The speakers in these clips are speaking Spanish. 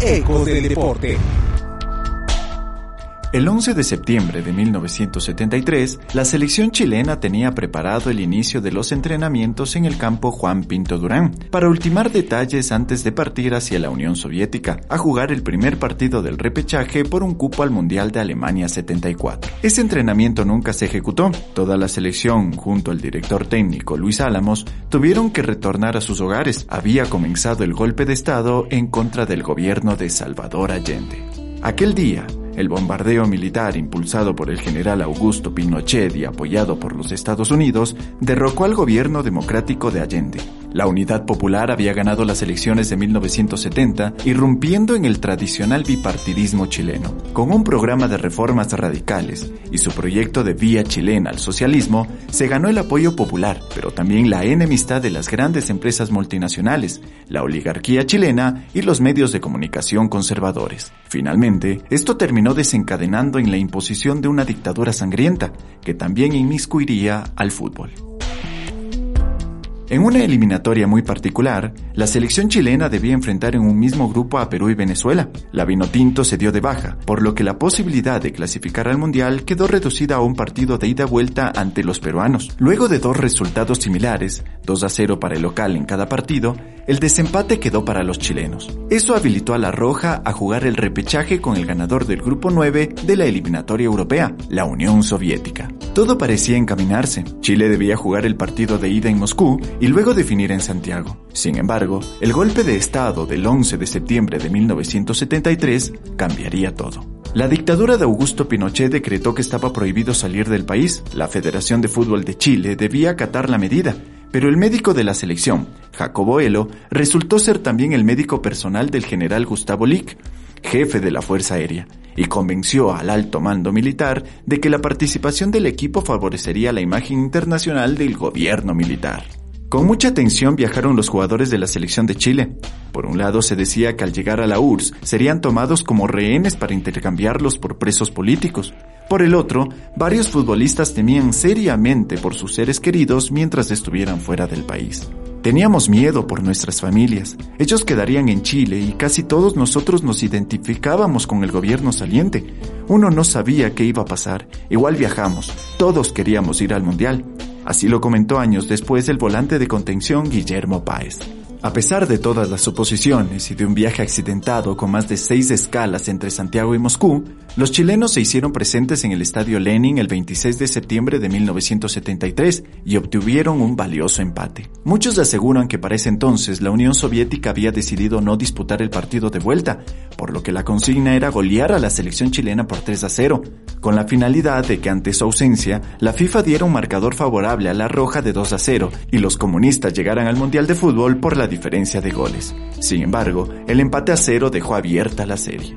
Ecos del Deporte. El 11 de septiembre de 1973, la selección chilena tenía preparado el inicio de los entrenamientos en el campo Juan Pinto Durán para ultimar detalles antes de partir hacia la Unión Soviética a jugar el primer partido del repechaje por un cupo al Mundial de Alemania 74. Ese entrenamiento nunca se ejecutó. Toda la selección, junto al director técnico Luis Álamos, tuvieron que retornar a sus hogares. Había comenzado el golpe de Estado en contra del gobierno de Salvador Allende. Aquel día, el bombardeo militar impulsado por el general Augusto Pinochet y apoyado por los Estados Unidos derrocó al gobierno democrático de Allende. La Unidad Popular había ganado las elecciones de 1970, irrumpiendo en el tradicional bipartidismo chileno. Con un programa de reformas radicales y su proyecto de vía chilena al socialismo, se ganó el apoyo popular, pero también la enemistad de las grandes empresas multinacionales, la oligarquía chilena y los medios de comunicación conservadores. Finalmente, esto terminó desencadenando en la imposición de una dictadura sangrienta, que también inmiscuiría al fútbol. En una eliminatoria muy particular, la selección chilena debía enfrentar en un mismo grupo a Perú y Venezuela. La Vinotinto se dio de baja, por lo que la posibilidad de clasificar al Mundial quedó reducida a un partido de ida-vuelta ante los peruanos. Luego de dos resultados similares, 2 a 0 para el local en cada partido, el desempate quedó para los chilenos. Eso habilitó a la Roja a jugar el repechaje con el ganador del grupo 9 de la eliminatoria europea, la Unión Soviética. Todo parecía encaminarse. Chile debía jugar el partido de ida en Moscú y luego definir en Santiago. Sin embargo, el golpe de Estado del 11 de septiembre de 1973 cambiaría todo. La dictadura de Augusto Pinochet decretó que estaba prohibido salir del país. La Federación de Fútbol de Chile debía acatar la medida, pero el médico de la selección, Jacobo Elo, resultó ser también el médico personal del general Gustavo Lick, jefe de la Fuerza Aérea, y convenció al alto mando militar de que la participación del equipo favorecería la imagen internacional del gobierno militar. Con mucha atención viajaron los jugadores de la selección de Chile. Por un lado se decía que al llegar a la URSS serían tomados como rehenes para intercambiarlos por presos políticos. Por el otro, varios futbolistas temían seriamente por sus seres queridos mientras estuvieran fuera del país. Teníamos miedo por nuestras familias. Ellos quedarían en Chile y casi todos nosotros nos identificábamos con el gobierno saliente. Uno no sabía qué iba a pasar. Igual viajamos. Todos queríamos ir al Mundial. Así lo comentó años después el volante de contención Guillermo Páez. A pesar de todas las oposiciones y de un viaje accidentado con más de seis escalas entre Santiago y Moscú, los chilenos se hicieron presentes en el Estadio Lenin el 26 de septiembre de 1973 y obtuvieron un valioso empate. Muchos aseguran que para ese entonces la Unión Soviética había decidido no disputar el partido de vuelta, por lo que la consigna era golear a la selección chilena por 3 a 0, con la finalidad de que ante su ausencia la FIFA diera un marcador favorable a la Roja de 2 a 0 y los comunistas llegaran al Mundial de Fútbol por la diferencia de goles. Sin embargo, el empate a cero dejó abierta la serie.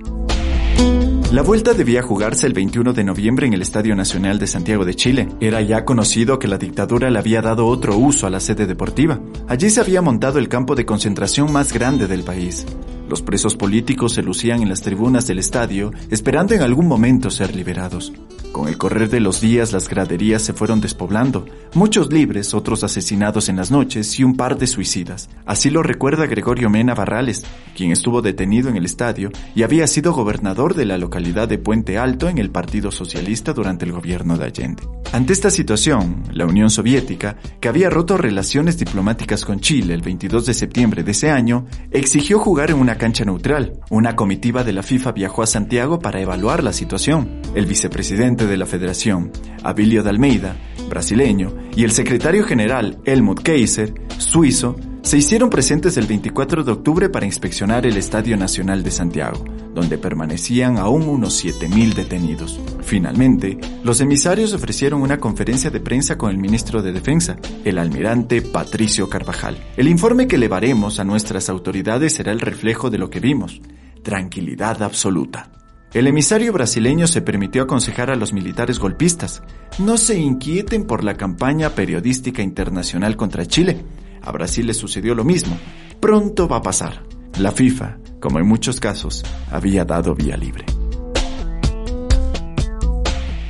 La vuelta debía jugarse el 21 de noviembre en el Estadio Nacional de Santiago de Chile. Era ya conocido que la dictadura le había dado otro uso a la sede deportiva. Allí se había montado el campo de concentración más grande del país. Los presos políticos se lucían en las tribunas del estadio, esperando en algún momento ser liberados. Con el correr de los días las graderías se fueron despoblando, muchos libres, otros asesinados en las noches y un par de suicidas. Así lo recuerda Gregorio Mena Barrales, quien estuvo detenido en el estadio y había sido gobernador de la localidad de Puente Alto en el Partido Socialista durante el gobierno de Allende. Ante esta situación, la Unión Soviética, que había roto relaciones diplomáticas con Chile el 22 de septiembre de ese año, exigió jugar en una cancha neutral. Una comitiva de la FIFA viajó a Santiago para evaluar la situación. El vicepresidente de la federación, Abilio de Almeida, brasileño, y el secretario general, Helmut Kaiser, suizo, se hicieron presentes el 24 de octubre para inspeccionar el Estadio Nacional de Santiago, donde permanecían aún unos 7.000 detenidos. Finalmente, los emisarios ofrecieron una conferencia de prensa con el ministro de Defensa, el almirante Patricio Carvajal. El informe que elevaremos a nuestras autoridades será el reflejo de lo que vimos. Tranquilidad absoluta. El emisario brasileño se permitió aconsejar a los militares golpistas, no se inquieten por la campaña periodística internacional contra Chile. A Brasil le sucedió lo mismo. Pronto va a pasar. La FIFA, como en muchos casos, había dado vía libre.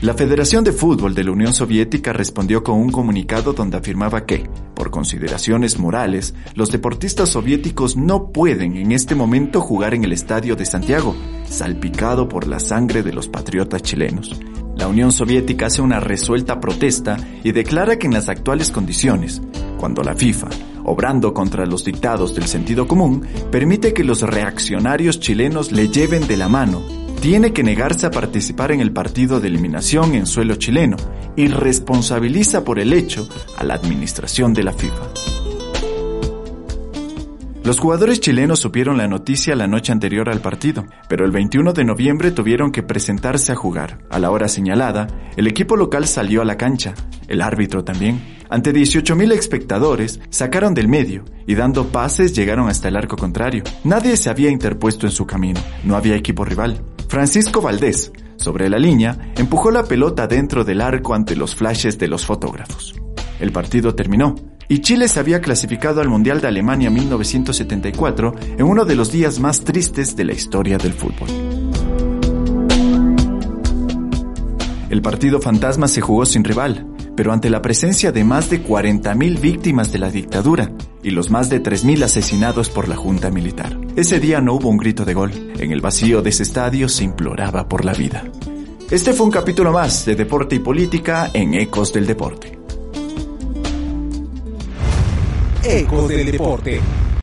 La Federación de Fútbol de la Unión Soviética respondió con un comunicado donde afirmaba que, por consideraciones morales, los deportistas soviéticos no pueden en este momento jugar en el Estadio de Santiago, salpicado por la sangre de los patriotas chilenos. La Unión Soviética hace una resuelta protesta y declara que en las actuales condiciones, cuando la FIFA, obrando contra los dictados del sentido común, permite que los reaccionarios chilenos le lleven de la mano tiene que negarse a participar en el partido de eliminación en suelo chileno y responsabiliza por el hecho a la administración de la FIFA. Los jugadores chilenos supieron la noticia la noche anterior al partido, pero el 21 de noviembre tuvieron que presentarse a jugar. A la hora señalada, el equipo local salió a la cancha, el árbitro también. Ante 18.000 espectadores, sacaron del medio y dando pases llegaron hasta el arco contrario. Nadie se había interpuesto en su camino, no había equipo rival. Francisco Valdés, sobre la línea, empujó la pelota dentro del arco ante los flashes de los fotógrafos. El partido terminó y Chile se había clasificado al Mundial de Alemania 1974 en uno de los días más tristes de la historia del fútbol. El partido fantasma se jugó sin rival, pero ante la presencia de más de 40.000 víctimas de la dictadura y los más de 3.000 asesinados por la Junta Militar. Ese día no hubo un grito de gol. En el vacío de ese estadio se imploraba por la vida. Este fue un capítulo más de Deporte y Política en Ecos del Deporte. Ecos del Deporte.